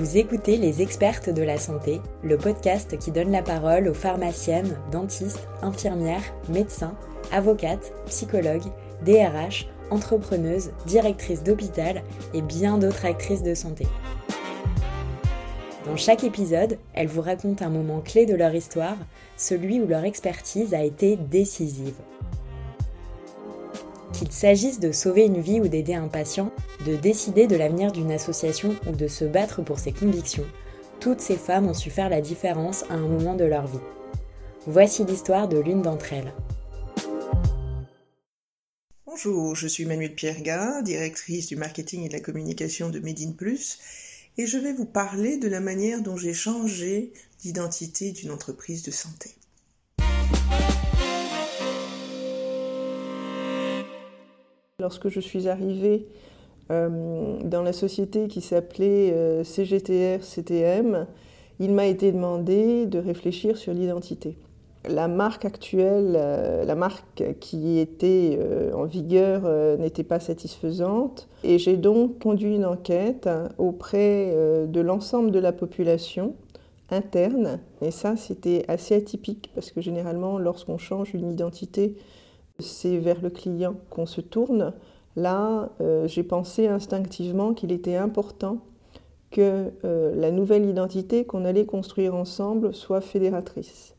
Vous écoutez Les Expertes de la Santé, le podcast qui donne la parole aux pharmaciennes, dentistes, infirmières, médecins, avocates, psychologues, DRH, entrepreneuses, directrices d'hôpital et bien d'autres actrices de santé. Dans chaque épisode, elles vous racontent un moment clé de leur histoire, celui où leur expertise a été décisive. Qu'il s'agisse de sauver une vie ou d'aider un patient, de décider de l'avenir d'une association ou de se battre pour ses convictions, toutes ces femmes ont su faire la différence à un moment de leur vie. Voici l'histoire de l'une d'entre elles. Bonjour, je suis Manuelle Pierga, directrice du marketing et de la communication de Made in Plus, et je vais vous parler de la manière dont j'ai changé d'identité d'une entreprise de santé. Lorsque je suis arrivée euh, dans la société qui s'appelait euh, CGTR-CTM, il m'a été demandé de réfléchir sur l'identité. La marque actuelle, euh, la marque qui était en vigueur n'était pas satisfaisante et j'ai donc conduit une enquête auprès de l'ensemble de la population interne et ça c'était assez atypique parce que généralement lorsqu'on change une identité c'est vers le client qu'on se tourne. Là, euh, j'ai pensé instinctivement qu'il était important que euh, la nouvelle identité qu'on allait construire ensemble soit fédératrice.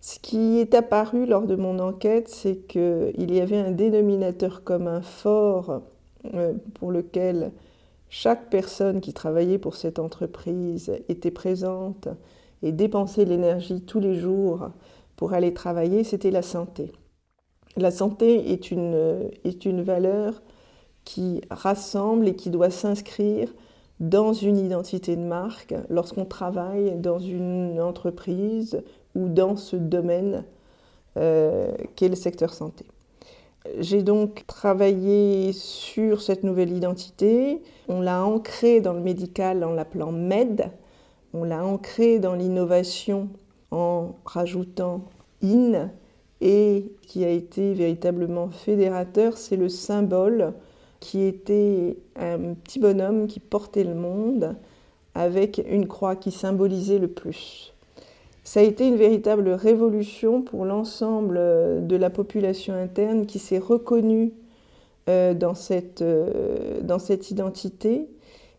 Ce qui est apparu lors de mon enquête, c'est qu'il y avait un dénominateur commun fort euh, pour lequel chaque personne qui travaillait pour cette entreprise était présente et dépensait l'énergie tous les jours pour aller travailler, c'était la santé. La santé est une, valeur qui rassemble et qui doit s'inscrire dans une identité de marque lorsqu'on travaille dans une entreprise ou dans ce domaine euh, qu'est le secteur santé. J'ai donc travaillé sur cette nouvelle identité. On l'a ancrée dans le médical en l'appelant MED. On l'a ancrée dans l'innovation en rajoutant IN, et qui a été véritablement fédérateur, c'est le symbole qui était un petit bonhomme qui portait le monde avec une croix qui symbolisait le plus. Ça a été une véritable révolution pour l'ensemble de la population interne qui s'est reconnue euh, dans cette, euh, dans cette identité.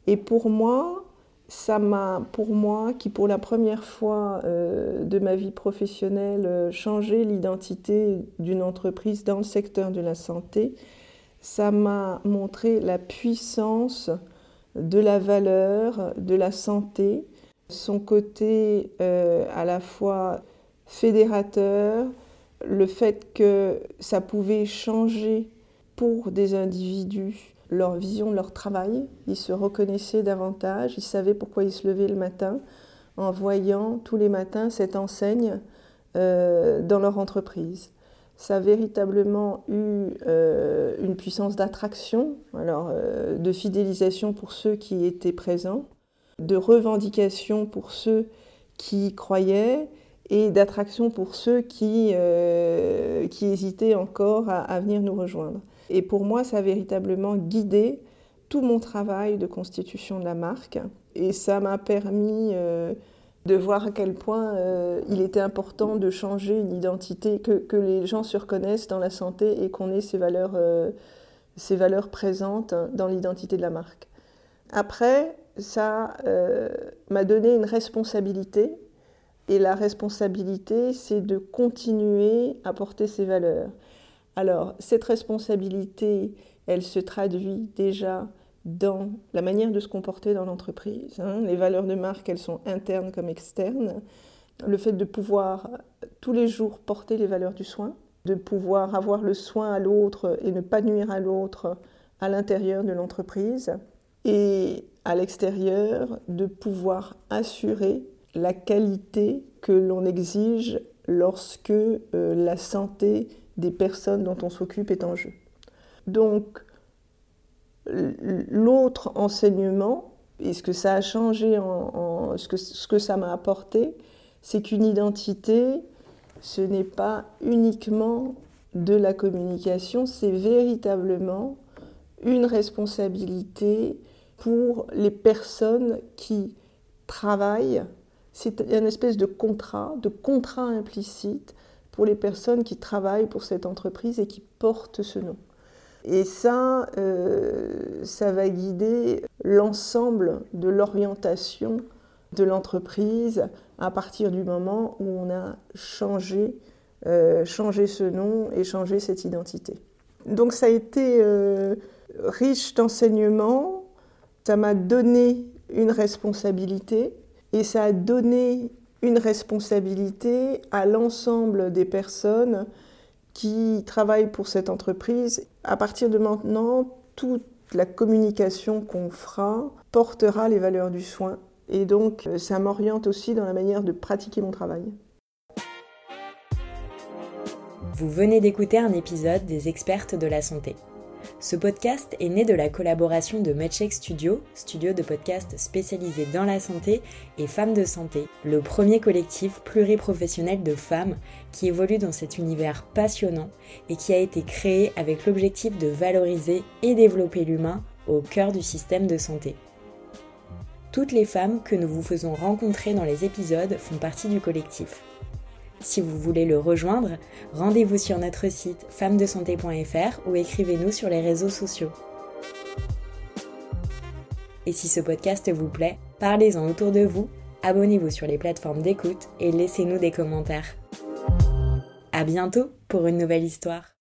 Et pour moi, ça m'a, pour moi, qui pour la première fois euh, de ma vie professionnelle, euh, changé l'identité d'une entreprise dans le secteur de la santé, ça m'a montré la puissance de la valeur de la santé, son côté euh, à la fois fédérateur, le fait que ça pouvait changer pour des individus leur vision leur travail. Ils se reconnaissaient davantage, ils savaient pourquoi ils se levaient le matin en voyant tous les matins cette enseigne euh, dans leur entreprise. Ça a véritablement eu euh, une puissance d'attraction, alors euh, de fidélisation pour ceux qui étaient présents, de revendication pour ceux qui croyaient et d'attraction pour ceux qui, qui hésitaient encore à venir nous rejoindre. Et pour moi, ça a véritablement guidé tout mon travail de constitution de la marque. Et ça m'a permis euh, de voir à quel point euh, il était important de changer une identité, que, les gens se reconnaissent dans la santé et qu'on ait ces valeurs, euh, ces valeurs présentes dans l'identité de la marque. Après, ça m'a donné une responsabilité. Et la responsabilité, c'est de continuer à porter ces valeurs. Alors, cette responsabilité, elle se traduit déjà dans la manière de se comporter dans l'entreprise. Hein. Les valeurs de marque, elles sont internes comme externes. Le fait de pouvoir tous les jours porter les valeurs du soin, de pouvoir avoir le soin à l'autre et ne pas nuire à l'autre à l'intérieur de l'entreprise. Et à l'extérieur, de pouvoir assurer la qualité que l'on exige lorsque euh, la santé des personnes dont on s'occupe est en jeu. Donc, l'autre enseignement, et ce que ça a changé, en, ce, que, ce que ça m'a apporté, c'est qu'une identité, ce n'est pas uniquement de la communication, c'est véritablement une responsabilité, pour les personnes qui travaillent. C'est une espèce de contrat, de contrat implicite pour les personnes qui travaillent pour cette entreprise et qui portent ce nom. Et ça, euh, ça va guider l'ensemble de l'orientation de l'entreprise à partir du moment où on a changé, euh, changé ce nom et changé cette identité. Donc ça a été euh, riche d'enseignements, ça m'a donné une responsabilité et ça a donné une responsabilité à l'ensemble des personnes qui travaillent pour cette entreprise. À partir de maintenant, toute la communication qu'on fera portera les valeurs du soin. Et donc, ça m'oriente aussi dans la manière de pratiquer mon travail. Vous venez d'écouter un épisode des expertes de la santé. Ce podcast est né de la collaboration de MedCheck Studio, studio de podcast spécialisé dans la santé, et Femmes de Santé, le premier collectif pluriprofessionnel de femmes qui évolue dans cet univers passionnant et qui a été créé avec l'objectif de valoriser et développer l'humain au cœur du système de santé. Toutes les femmes que nous vous faisons rencontrer dans les épisodes font partie du collectif. Si vous voulez le rejoindre, rendez-vous sur notre site femmesdesanté.fr ou écrivez-nous sur les réseaux sociaux. Et si ce podcast vous plaît, parlez-en autour de vous, abonnez-vous sur les plateformes d'écoute et laissez-nous des commentaires. À bientôt pour une nouvelle histoire.